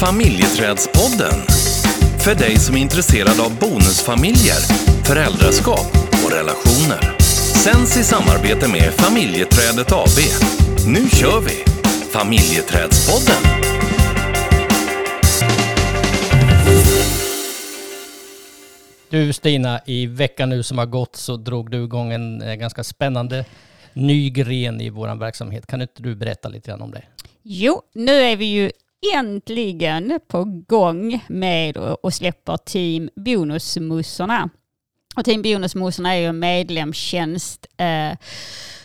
Familjeträdspodden. För dig som är intresserad av bonusfamiljer, föräldraskap och relationer. Sänds i samarbete med Familjeträdet AB. Nu kör vi! Familjeträdspodden. Du Stina, i veckan nu som har gått så drog du igång en eh, ganska spännande ny gren i vår verksamhet. Kan inte du berätta lite grann om det? Jo, nu är vi ju äntligen på gång med och släpper Team Bonusmussorna. Och Team Bonusmussorna är ju en medlemstjänst eh,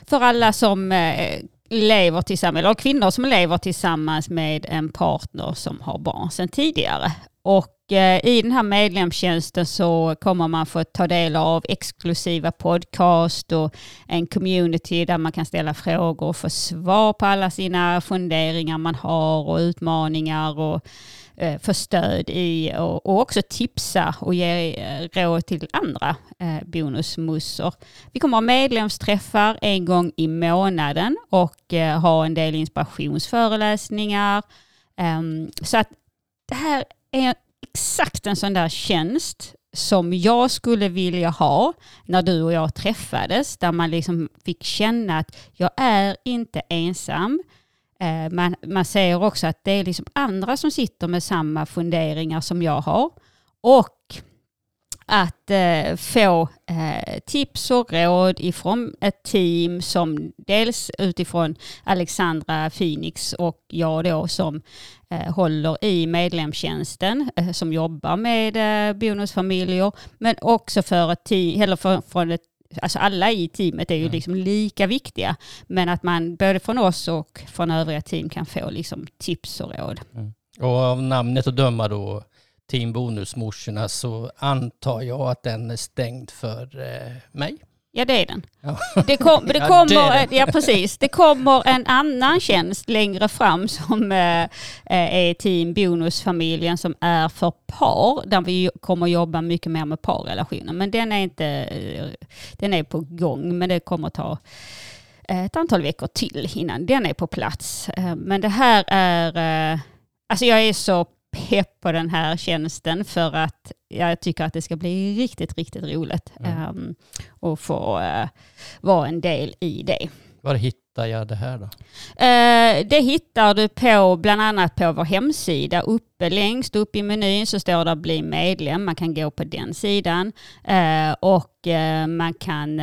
för alla som eh, lever tillsammans, eller kvinnor som lever tillsammans med en partner som har barn sedan tidigare. Och Eh, i den här medlemstjänsten så kommer man få ta del av exklusiva podcast och en community där man kan ställa frågor och få svar på alla sina funderingar man har och utmaningar och eh, få stöd i och, också tipsa och ge eh, råd till andra bonusmussor. Vi kommer ha medlemsträffar en gång i månaden och ha en del inspirationsföreläsningar. Ehm, så att det här är exakt en sån där tjänst som jag skulle vilja ha när du och jag träffades, där man liksom fick känna att jag är inte ensam. Eh, man, man ser också att det är liksom andra som sitter med samma funderingar som jag har. Och att eh, få eh, tips och råd ifrån ett team som dels utifrån Alexandra Phoenix och jag då som eh, håller i medlemstjänsten eh, som jobbar med eh, bonusfamiljer men också för ett team, eller för, från ett Alltså alla i teamet är ju mm. liksom lika viktiga, men att man både från oss och från övriga team kan få liksom tips och råd. Mm. Och av namnet att döma då Team Bonusmorsorna så antar jag att den är stängd för eh, mig. Ja det är den. Ja. Det, kom, det kommer, ja, det ja precis, det kommer en annan tjänst längre fram som eh, eh, är Team Bonusfamiljen som är för par, där vi kommer jobba mycket mer med parrelationer. Men den är inte, den är på gång, men det kommer ta ett antal veckor till innan den är på plats. Men det här är, alltså jag är så pepp på den här tjänsten för att jag tycker att det ska bli riktigt, riktigt roligt mm. um, och få uh, vara en del i det. Var hittar jag det här då? Uh, det hittar du på bland annat på vår hemsida. Uppe längst upp i menyn så står det bli medlem. Man kan gå på den sidan. Uh, och uh, man kan,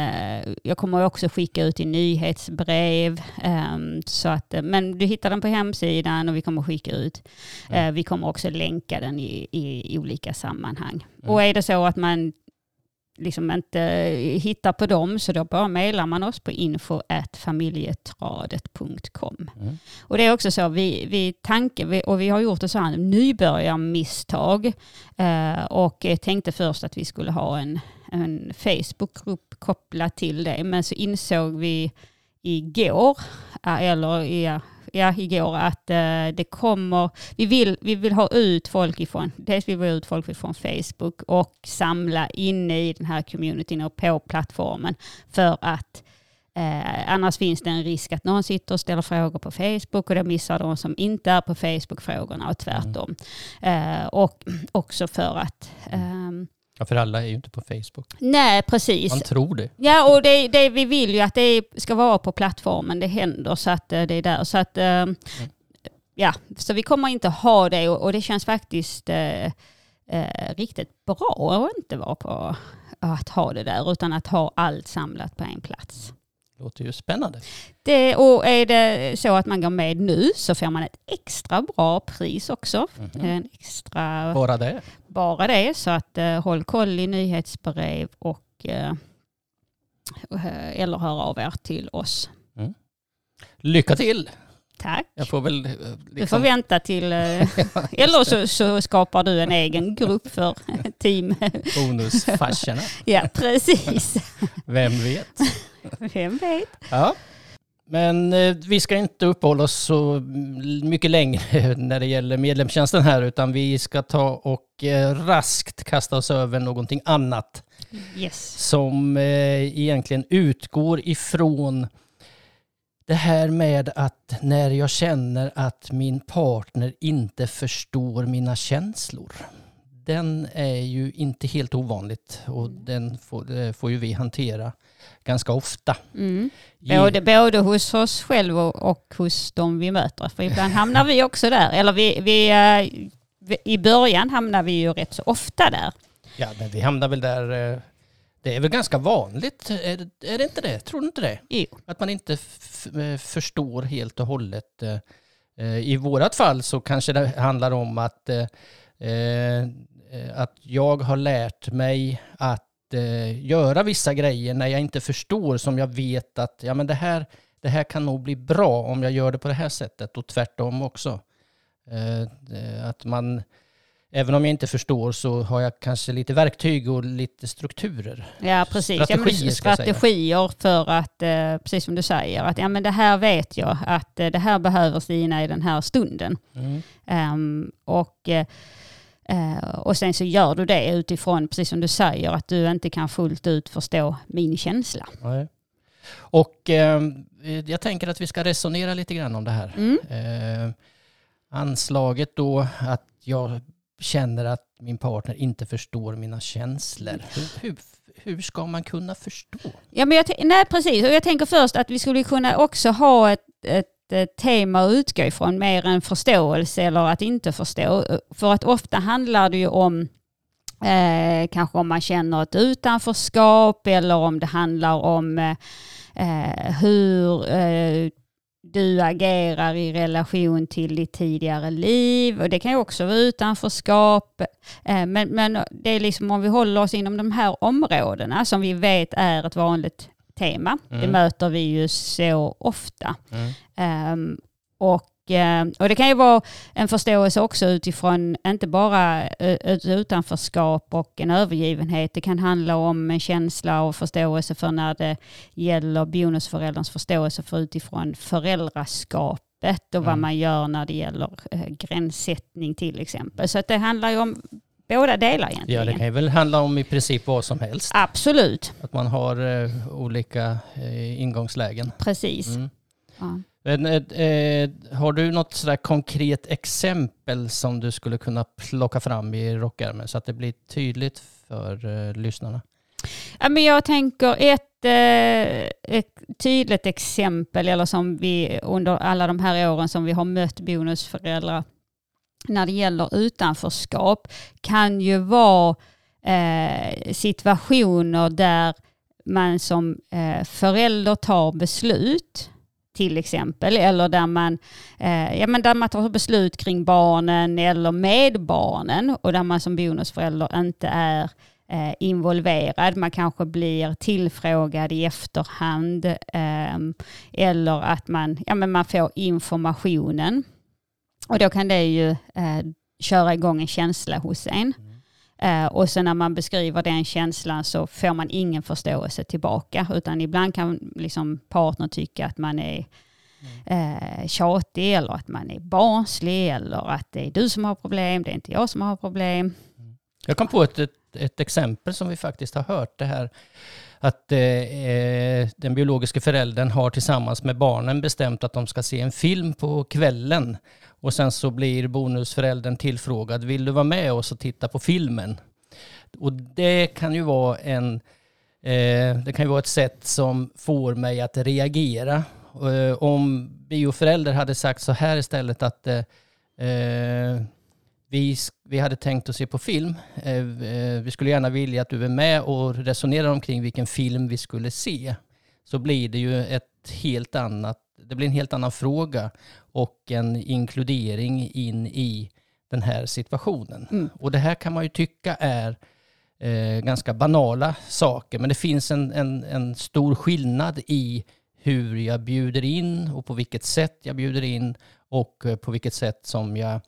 jag kommer också skicka ut i nyhetsbrev. Um, så att, men du hittar den på hemsidan och vi kommer skicka ut. Mm. vi kommer också länka den i, i, i olika sammanhang. Mm. Och är det så att man liksom inte hittar på dem så då bara mejlar man oss på info.familjetradet.com. Mm. Och det är också så, vi, vi tanke, och vi har gjort ett sådant nybörjarmisstag eh, och tänkte först att vi skulle ha en, en Facebookgrupp kopplat till det men så insåg vi igår, eh, eller ja, ja, igår att eh, det kommer, vi vill, vi vill ha ut folk ifrån, dels vill vi ha ut folk ifrån Facebook och samla inne i den här communityn och på plattformen för att Eh, annars finns det en risk att någon sitter och ställer frågor på Facebook och då missar de som inte är på Facebook frågorna och tvärtom. Mm. Eh, och också för att eh, Ja, för alla är ju inte på Facebook. Nej, precis. Man tror det. Ja, och det, det, vi vill ju att det ska vara på plattformen det händer, så att eh, det är där. Så att, eh, mm. ja, så vi kommer inte ha det och, och det känns faktiskt eh, eh, riktigt bra att inte vara på att ha det där, utan att ha allt samlat på en plats låter ju spännande. Det, och är det så att man går med nu så får man ett extra bra pris också. Mm -hmm. En extra, bara det? Bara det, så att uh, håll koll i nyhetsbrev och uh, eller hör av er till oss. Mm. Lycka till! Tack. Jag får väl, liksom... Du får liksom- vänta till... eller så, så, skapar du en egen grupp för team. Bonusfarserna. ja, precis. Vem vet? Vem vet? Ja. Men eh, vi ska inte uppehålla oss så mycket längre när det gäller medlemstjänsten här, utan vi ska ta och eh, raskt kasta oss över någonting annat. Yes. Som eh, egentligen utgår ifrån det här med att när jag känner att min partner inte förstår mina känslor. Den är ju inte helt ovanligt och den får, får ju vi hantera ganska ofta. Mm. Både, både hos oss själva och, hos de vi möter. För ibland hamnar vi också där. Eller vi, vi, eh, vi, i början hamnar vi ju rätt så ofta där. Ja, men vi hamnar väl där. eh, Det är väl ganska vanligt, är det, är det inte det? Tror du inte det? Jo. Att man inte eh, förstår helt och hållet. I vårat fall så kanske det handlar om att, att jag har lärt mig att eh, göra vissa grejer när jag inte förstår som jag vet att ja, men det, här, det här kan nog bli bra om jag gör det på det här sättet och tvärtom också. Eh, eh, Att man, även om jag inte förstår så har jag kanske lite verktyg och lite strukturer. Ja, precis. Ja, Strategier, säga. strategier för att, eh, precis som du säger, att ja, men det här vet jag, att eh, det här behöver Stina i den här stunden. Mm. Ehm, och, eh, och sen så gör du det utifrån, precis som du säger, att du inte kan fullt ut förstå min känsla. Nej. Och eh, jag tänker att vi ska resonera lite grann om det här. Mm. Eh, anslaget då att jag känner att min partner inte förstår mina känslor. Hur, hur, hur ska man kunna förstå? Ja, men jag, nej, precis. Och jag tänker först att vi skulle kunna också ha ett, ett, ett tema att utgå ifrån mer än förståelse eller att inte förstå. För att ofta handlar det ju om eh, kanske om man känner ett utanförskap eller om det handlar om eh, eh hur eh, du agerar i relation till ditt tidigare liv. Och det kan ju också vara utanförskap. Eh, men, men det är liksom om vi håller oss inom de här områdena som vi vet är ett vanligt tema. Det Mm. möter vi ju så ofta. Ehm, och, eh, och det kan ju vara en förståelse också utifrån inte bara ett utanförskap och en övergivenhet. Det kan handla om en känsla och förståelse för när det gäller bonusförälderns förståelse för utifrån föräldraskapet och vad Mm. man gör när det gäller eh, gränssättning till exempel. Så det handlar ju om båda delar egentligen. Ja, det kan väl handla om i princip vad som helst. Absolut, Att man har eh, olika eh, ingångslägen. precis. Mm. Ja. Men, eh, eh, har du något sådär konkret exempel som du skulle kunna plocka fram i rockärmen så att det blir tydligt för eh, lyssnarna? Ja, men jag tänker ett, eh, ett tydligt exempel, eller som vi under alla de här åren som vi har mött bonusföräldrar när det gäller utanförskap kan ju vara eh, situationer där man som eh, förälder tar beslut till exempel, eller där man, eh, ja, men där man tar beslut kring barnen eller med barnen och där man som bonusförälder inte är eh, involverad. Man kanske blir tillfrågad i efterhand eh, eller att man, ja, men man får informationen. Och då kan det ju eh, köra igång en känsla hos en. Eh, och sen när man beskriver den känslan så får man ingen förståelse tillbaka. Utan ibland kan liksom partner tycka att man är eh, tjatig eller att man är barnslig eller att det är du som har problem, det är inte jag som har problem. Jag kom på ett, ett, ett exempel som vi faktiskt har hört det här. Att eh, den biologiska föräldern har tillsammans med barnen bestämt att de ska se en film på kvällen. Och sen så blir bonusföräldern tillfrågad, vill du vara med oss och titta på filmen? Och det kan ju vara en eh, det kan ju vara ett sätt som får mig att reagera. Eh, om bioförälder hade sagt så här istället att eh, eh vi, vi hade tänkt att se på film. Eh, eh, vi skulle gärna vilja att du är med och resonerar omkring vilken film vi skulle se. Så blir det ju ett helt annat, det blir en helt annan fråga och en inkludering in i den här situationen. Mm. Och det här kan man ju tycka är eh, ganska banala saker, men det finns en, en, en stor skillnad i hur jag bjuder in och på vilket sätt jag bjuder in och eh, på vilket sätt som jag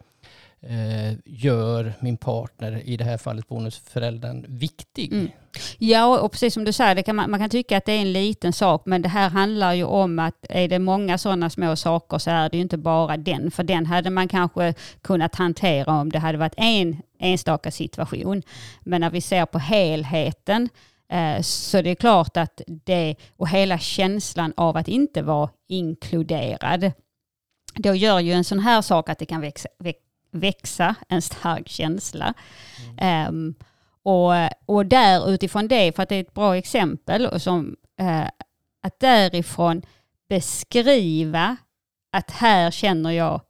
eh, gör min partner, i det här fallet bonusföräldern, viktig. Mm. Ja, och precis som du säger, det kan man, man kan tycka att det är en liten sak, men det här handlar ju om att är det många sådana små saker så är det ju inte bara den, för den hade man kanske kunnat hantera om det hade varit en enstaka situation. Men när vi ser på helheten eh, så det är klart att det, och hela känslan av att inte vara inkluderad, då gör ju en sån här sak att det kan växa, växa en stark känsla. Mm. Um, och, och där utifrån det, för att det är ett bra exempel, och som, uh, att därifrån beskriva att här känner jag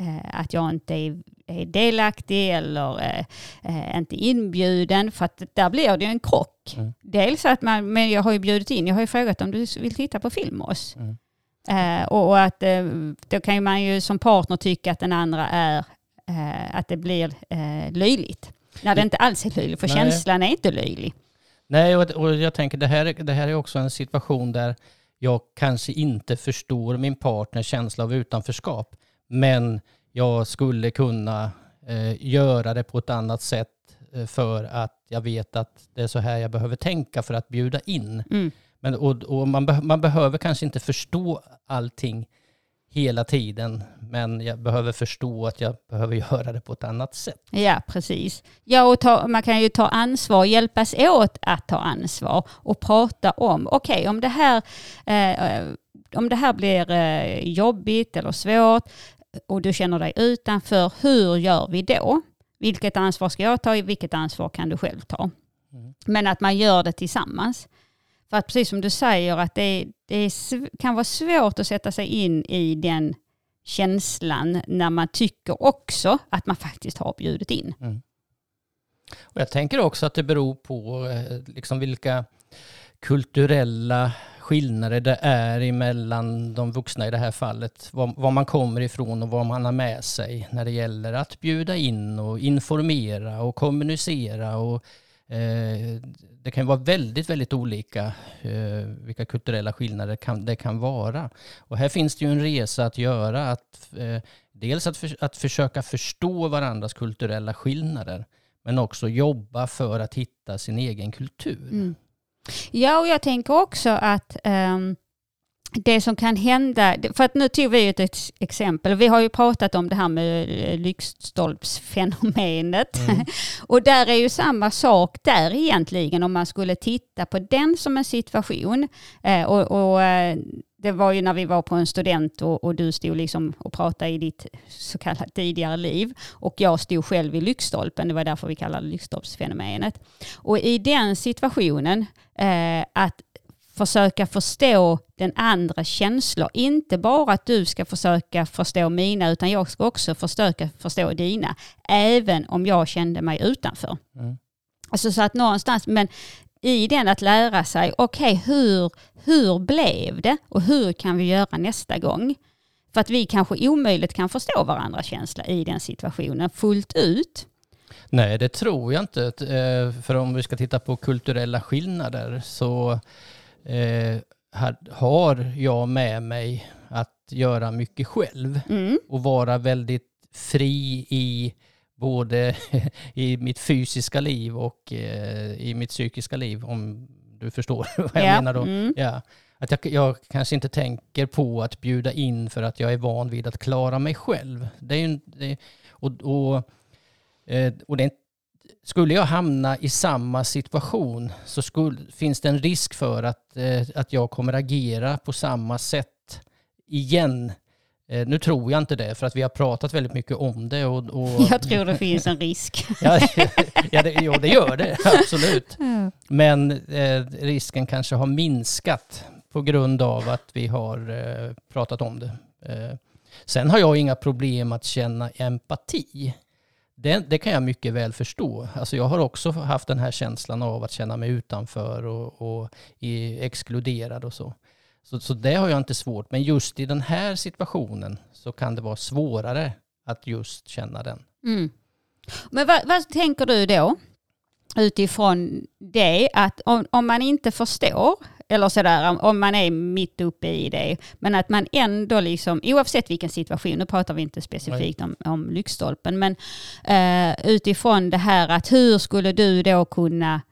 uh, att jag inte är, är delaktig eller uh, inte inbjuden, för att där blir det en krock. Mm. Dels att man, men jag har ju bjudit in, jag har ju frågat om du vill titta på film med oss. Mm. Och att då kan man ju som partner tycka att den andra är, uh, att det blir uh, löjligt. När det inte alls är löjligt, för Nej. känslan är inte löjlig. Nej, och, och jag tänker det här, det här är också en situation där jag kanske inte förstår min partners känsla av utanförskap. Men jag skulle kunna göra det på ett annat sätt för att jag vet att det är så här jag behöver tänka för att bjuda in. Mm. Men, och, och man, be, man behöver kanske inte förstå allting hela tiden, men jag behöver förstå att jag behöver göra det på ett annat sätt. Ja, precis. Ja, och ta, man kan ju ta ansvar, hjälpas åt att ta ansvar och prata om, okej, okay, om det här eh, om det här blir eh, jobbigt eller svårt och du känner dig utanför, hur gör vi då? Vilket ansvar ska jag ta? Vilket ansvar kan du själv ta? Mm. Men att man gör det tillsammans. För att precis som du säger att det, det kan vara svårt att sätta sig in i den känslan när man tycker också att man faktiskt har bjudit in. Mm. Och jag tänker också att det beror på eh, liksom vilka kulturella skillnader det är mellan de vuxna i det här fallet. Var, var, man kommer ifrån och vad man har med sig när det gäller att bjuda in och informera och kommunicera och Eh, det kan vara väldigt, väldigt olika eh, vilka kulturella skillnader kan, det kan vara. Och här finns det ju en resa att göra. Att, eh, dels att, för, att försöka förstå varandras kulturella skillnader, men också jobba för att hitta sin egen kultur. Mm. Ja, och jag tänker också att um det som kan hända, för att nu tog vi ett exempel, vi har ju pratat om det här med eh, lyktstolpsfenomenet. Mm. och där är ju samma sak där egentligen om man skulle titta på den som en situation. Eh, och, och eh, det var ju när vi var på en student och, och, du stod liksom och pratade i ditt så kallade tidigare liv och jag stod själv i lyktstolpen, det var därför vi kallade det lyktstolpsfenomenet. Och i den situationen, eh, att försöka förstå den andra känslor. Inte bara att du ska försöka förstå mina, utan jag ska också försöka förstå dina. Även om jag kände mig utanför. Mm. Alltså så att någonstans, men i den att lära sig, okej okay, hur, hur blev det och hur kan vi göra nästa gång? För att vi kanske omöjligt kan förstå varandras känsla i den situationen fullt ut. Nej, det tror jag inte. Eh, för om vi ska titta på kulturella skillnader så har jag med mig att göra mycket själv mm. och vara väldigt fri i både i mitt fysiska liv och eh, i mitt psykiska liv, om du förstår vad jag yeah. menar då. Mm. Ja. Att jag, jag, kanske inte tänker på att bjuda in för att jag är van vid att klara mig själv. Det är ju, det, och, och, eh, och det är skulle jag hamna i samma situation så skulle, finns det en risk för att, eh, att jag kommer agera på samma sätt igen. Eh, nu tror jag inte det, för att vi har pratat väldigt mycket om det. Och, och jag tror det finns en risk. ja, ja, det, jo, det gör det, absolut. Mm. Men eh, risken kanske har minskat på grund av att vi har eh, pratat om det. Eh, sen har jag inga problem att känna empati det, det, kan jag mycket väl förstå. Alltså jag har också haft den här känslan av att känna mig utanför och, och exkluderad och så. så. Så det har jag inte svårt. Men just i den här situationen så kan det vara svårare att just känna den. Mm. Men vad, vad, tänker du då? Utifrån det att om, om man inte förstår eller sådär, om man är mitt uppe i det. Men att man ändå, liksom, oavsett vilken situation, nu pratar vi inte specifikt om, om lyktstolpen, men eh, utifrån det här att hur skulle du då kunna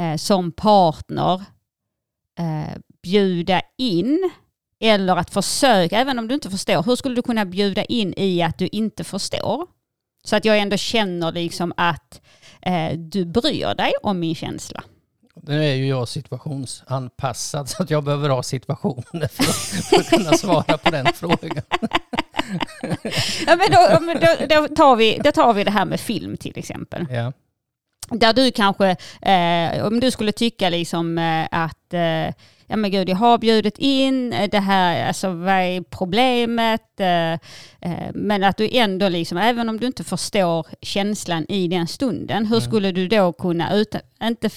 eh, som partner eh, bjuda in eller att försöka, även om du inte förstår, hur skulle du kunna bjuda in i att du inte förstår? Så att jag ändå känner liksom att eh, du bryr dig om min känsla. Nu är ju jag situationsanpassad så att jag behöver ha situationer för att, för att kunna svara på den frågan. Ja, men då, då, då, tar vi, då tar vi det här med film till exempel. Ja. Där du kanske, eh, om du skulle tycka liksom eh, att eh, ja men gud, jag har bjudit in, eh, det här, alltså vad är problemet? Eh, eh, men att du ändå liksom, även om du inte förstår känslan i den stunden, hur Mm. skulle du då kunna, utan, inte,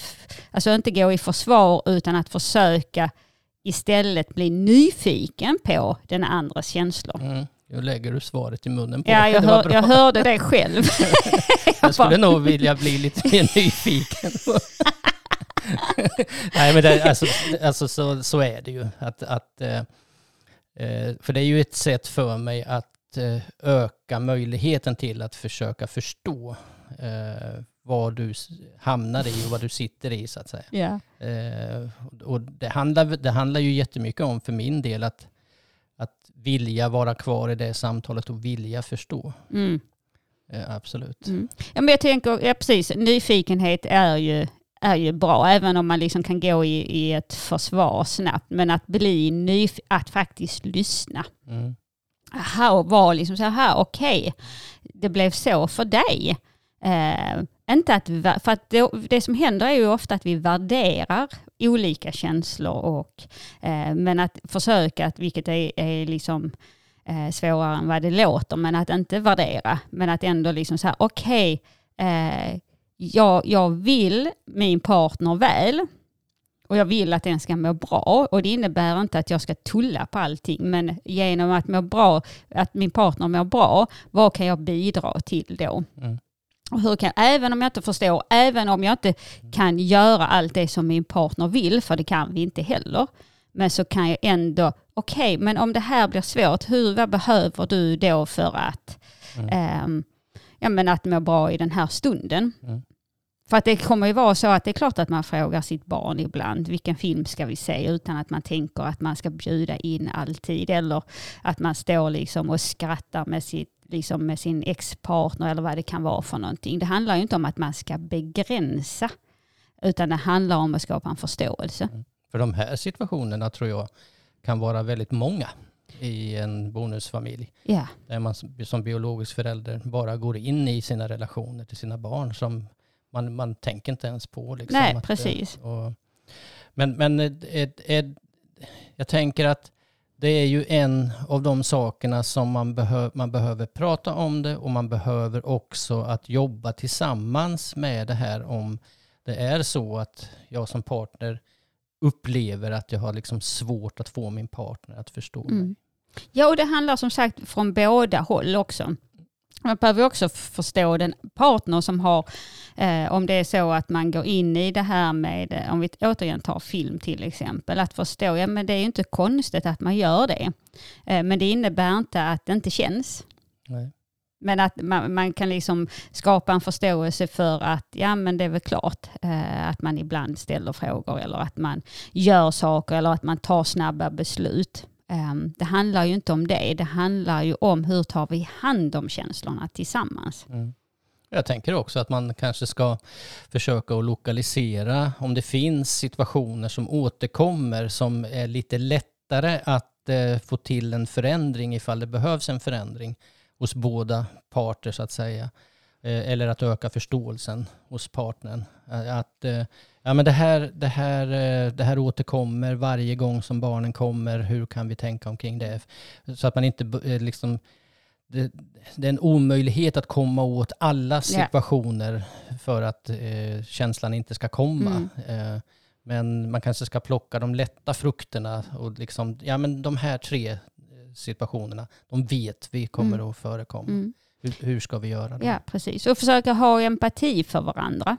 alltså inte gå i försvar utan att försöka istället bli nyfiken på den andras känslor? Mm. Nu lägger du svaret i munnen på Ja, jag, Det hör, jag hörde det själv. Jag skulle nog vilja bli lite mer nyfiken. Nej men det, alltså, alltså så, så är det ju. Att, att, eh, eh, för det är ju ett sätt för mig att eh, öka möjligheten till att försöka förstå eh, vad du hamnar i och vad du sitter i så att säga. Eh, och det handlar, det handlar ju jättemycket om för min del att, att vilja vara kvar i det samtalet och vilja förstå. Mm. Eh, absolut. Mm. Ja, men jag tänker, ja, precis, nyfikenhet är ju, är ju bra, även om man liksom kan gå i, i ett försvar snabbt. Men att bli nyf- att faktiskt lyssna. Mm. Aha, och vara liksom så här, okej, det blev så för dig. Eh, inte att, för att det, det som händer är ju ofta att vi värderar olika känslor och eh, men att försöka, att, vilket är, är liksom eh, svårare än vad det låter, men att inte värdera, men att ändå liksom så här, okej, eh, jag, jag vill min partner väl och jag vill att den ska må bra och det innebär inte att jag ska tulla på allting, men genom att må bra, att min partner mår bra, vad kan jag bidra till då? Mm. Och hur kan, även om jag inte förstår, även om jag inte kan göra allt det som min partner vill, för det kan vi inte heller, men så kan jag ändå, okej, men om det här blir svårt, hur, vad behöver du då för att, Mm. ehm, ja, men att må bra i den här stunden? Mm. För att det kommer ju vara så att det är klart att man frågar sitt barn ibland, vilken film ska vi se, utan att man tänker att man ska bjuda in alltid, eller att man står liksom och skrattar med, sitt, liksom med sin ex-partner eller vad det kan vara för någonting. Det handlar ju inte om att man ska begränsa, utan det handlar om att skapa en förståelse. För de här situationerna tror jag kan vara väldigt många i en bonusfamilj. Ja, Där man som som biologisk förälder bara går in i sina relationer till sina barn som man, man tänker inte ens på. Liksom, Nej, att, precis. eh, Och, men men ett, ett, ett, jag tänker att det är ju en av de sakerna som man, behö, man behöver prata om det och man behöver också att jobba tillsammans med det här om det är så att jag som partner upplever att jag har liksom svårt att få min partner att förstå mig. Mm. Ja, och det handlar som sagt från båda håll också. Man behöver också förstå den partner som har, eh, om det är så att man går in i det här med, eh, om vi återigen tar film till exempel, att förstå, ja men det är ju inte konstigt att man gör det. Eh, men det innebär inte att det inte känns. Nej. Men att man, man kan liksom skapa en förståelse för att ja men det är väl klart eh, att man ibland ställer frågor eller att man gör saker eller att man tar snabba beslut. Ehm, det handlar ju inte om det, det handlar ju om hur tar vi hand om känslorna tillsammans. Mm. Jag tänker också att man kanske ska försöka att lokalisera om det finns situationer som återkommer som är lite lättare att eh, få till en förändring ifall det behövs en förändring hos båda parter så att säga. Eh, eller att öka förståelsen hos partnern. Eh, Att eh, ja, men det, här, det, här, det här återkommer varje gång som barnen kommer. Hur kan vi tänka omkring det? Så att man inte liksom det, det är en omöjlighet att komma åt alla situationer för att eh, känslan inte ska komma. Eh, men man kanske ska plocka de lätta frukterna och liksom, ja men de här tre situationerna, de vet vi kommer Mm. att förekomma. Mm. Hur, hur ska vi göra då? Ja, precis. Och försöka ha empati för varandra.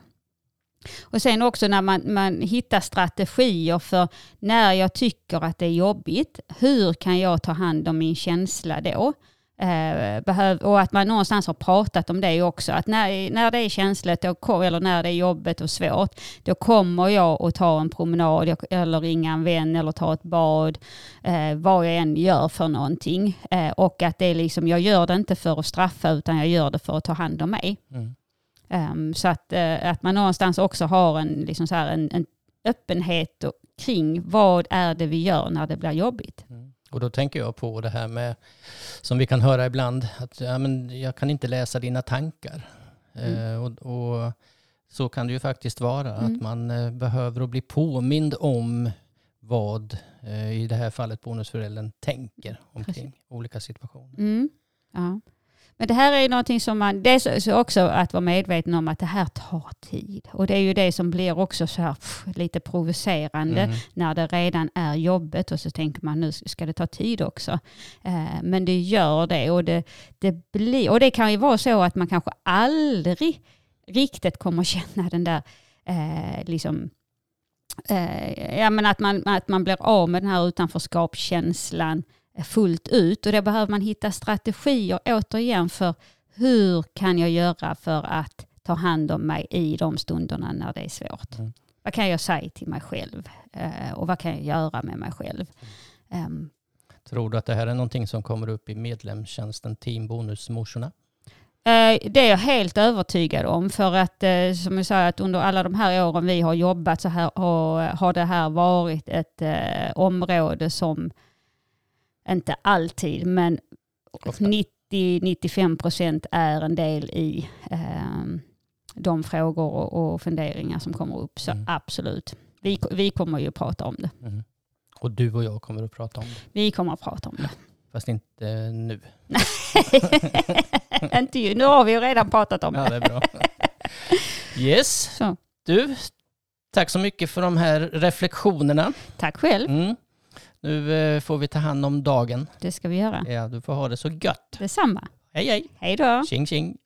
Och sen också när man, man hittar strategier för när jag tycker att det är jobbigt, hur kan jag ta hand om min känsla då? Eh, behöv, och att man någonstans har pratat om det också. Att när, när det är känsligt då, eller när det är jobbigt och svårt, då kommer jag att ta en promenad jag- eller ringa en vän eller ta ett bad. Eh, vad jag än gör för någonting. Eh, och att det är liksom, jag gör det inte för att straffa utan jag gör det för att ta hand om mig. Mm. Ehm, så att, eh, att man någonstans också har en, liksom så här en, en, öppenhet och, kring vad är det vi gör när det blir jobbigt. Mm. Och då tänker jag på det här med, som vi kan höra ibland, att ja, men jag kan inte läsa dina tankar. Mm. Eh, och, och så kan det ju faktiskt vara, Mm. att man eh, behöver att bli påmind om vad, eh, i det här fallet bonusföräldern, tänker omkring olika situationer. Mm. Ja. Men det här är ju någonting som man, det så också att vara medveten om att det här tar tid. Och det är ju det som blir också så här pff, lite provocerande Mm. när det redan är jobbet och så tänker man nu ska det ta tid också. Eh, men det gör det och det, det blir, och det kan ju vara så att man kanske aldrig riktigt kommer känna den där eh, liksom eh, ja, men att, man, att man blir av med den här utanförskapskänslan fullt ut. Och då behöver man hitta strategier återigen för hur kan jag göra för att ta hand om mig i de stunderna när det är svårt. Mm. Vad kan jag säga till mig själv? Eh, och vad kan jag göra med mig själv? Ehm, Tror du att det här är någonting som kommer upp i medlemstjänsten Team Bonusmorsorna? Eh, Det är jag helt övertygad om för att eh, som jag sa att under alla de här åren vi har jobbat så här har, har det här varit ett område som inte alltid men Ofta. 90-95 procent är en del i eh, de frågor och, och funderingar som kommer upp. Så Mm. absolut. Vi, vi kommer ju prata om det. Mm. Och du och jag kommer att prata om det, Vi kommer att prata om det. fast inte nu. inte ju, nu har vi ju redan pratat om Ja, det. det är bra. Yes, Så, du, tack så mycket för de här reflektionerna. tack själv. Mm. Nu eh, får vi ta hand om dagen. Det ska vi göra. Ja, du får ha det så gött. Detsamma. Hej hej! Hej då. Tjing tjing!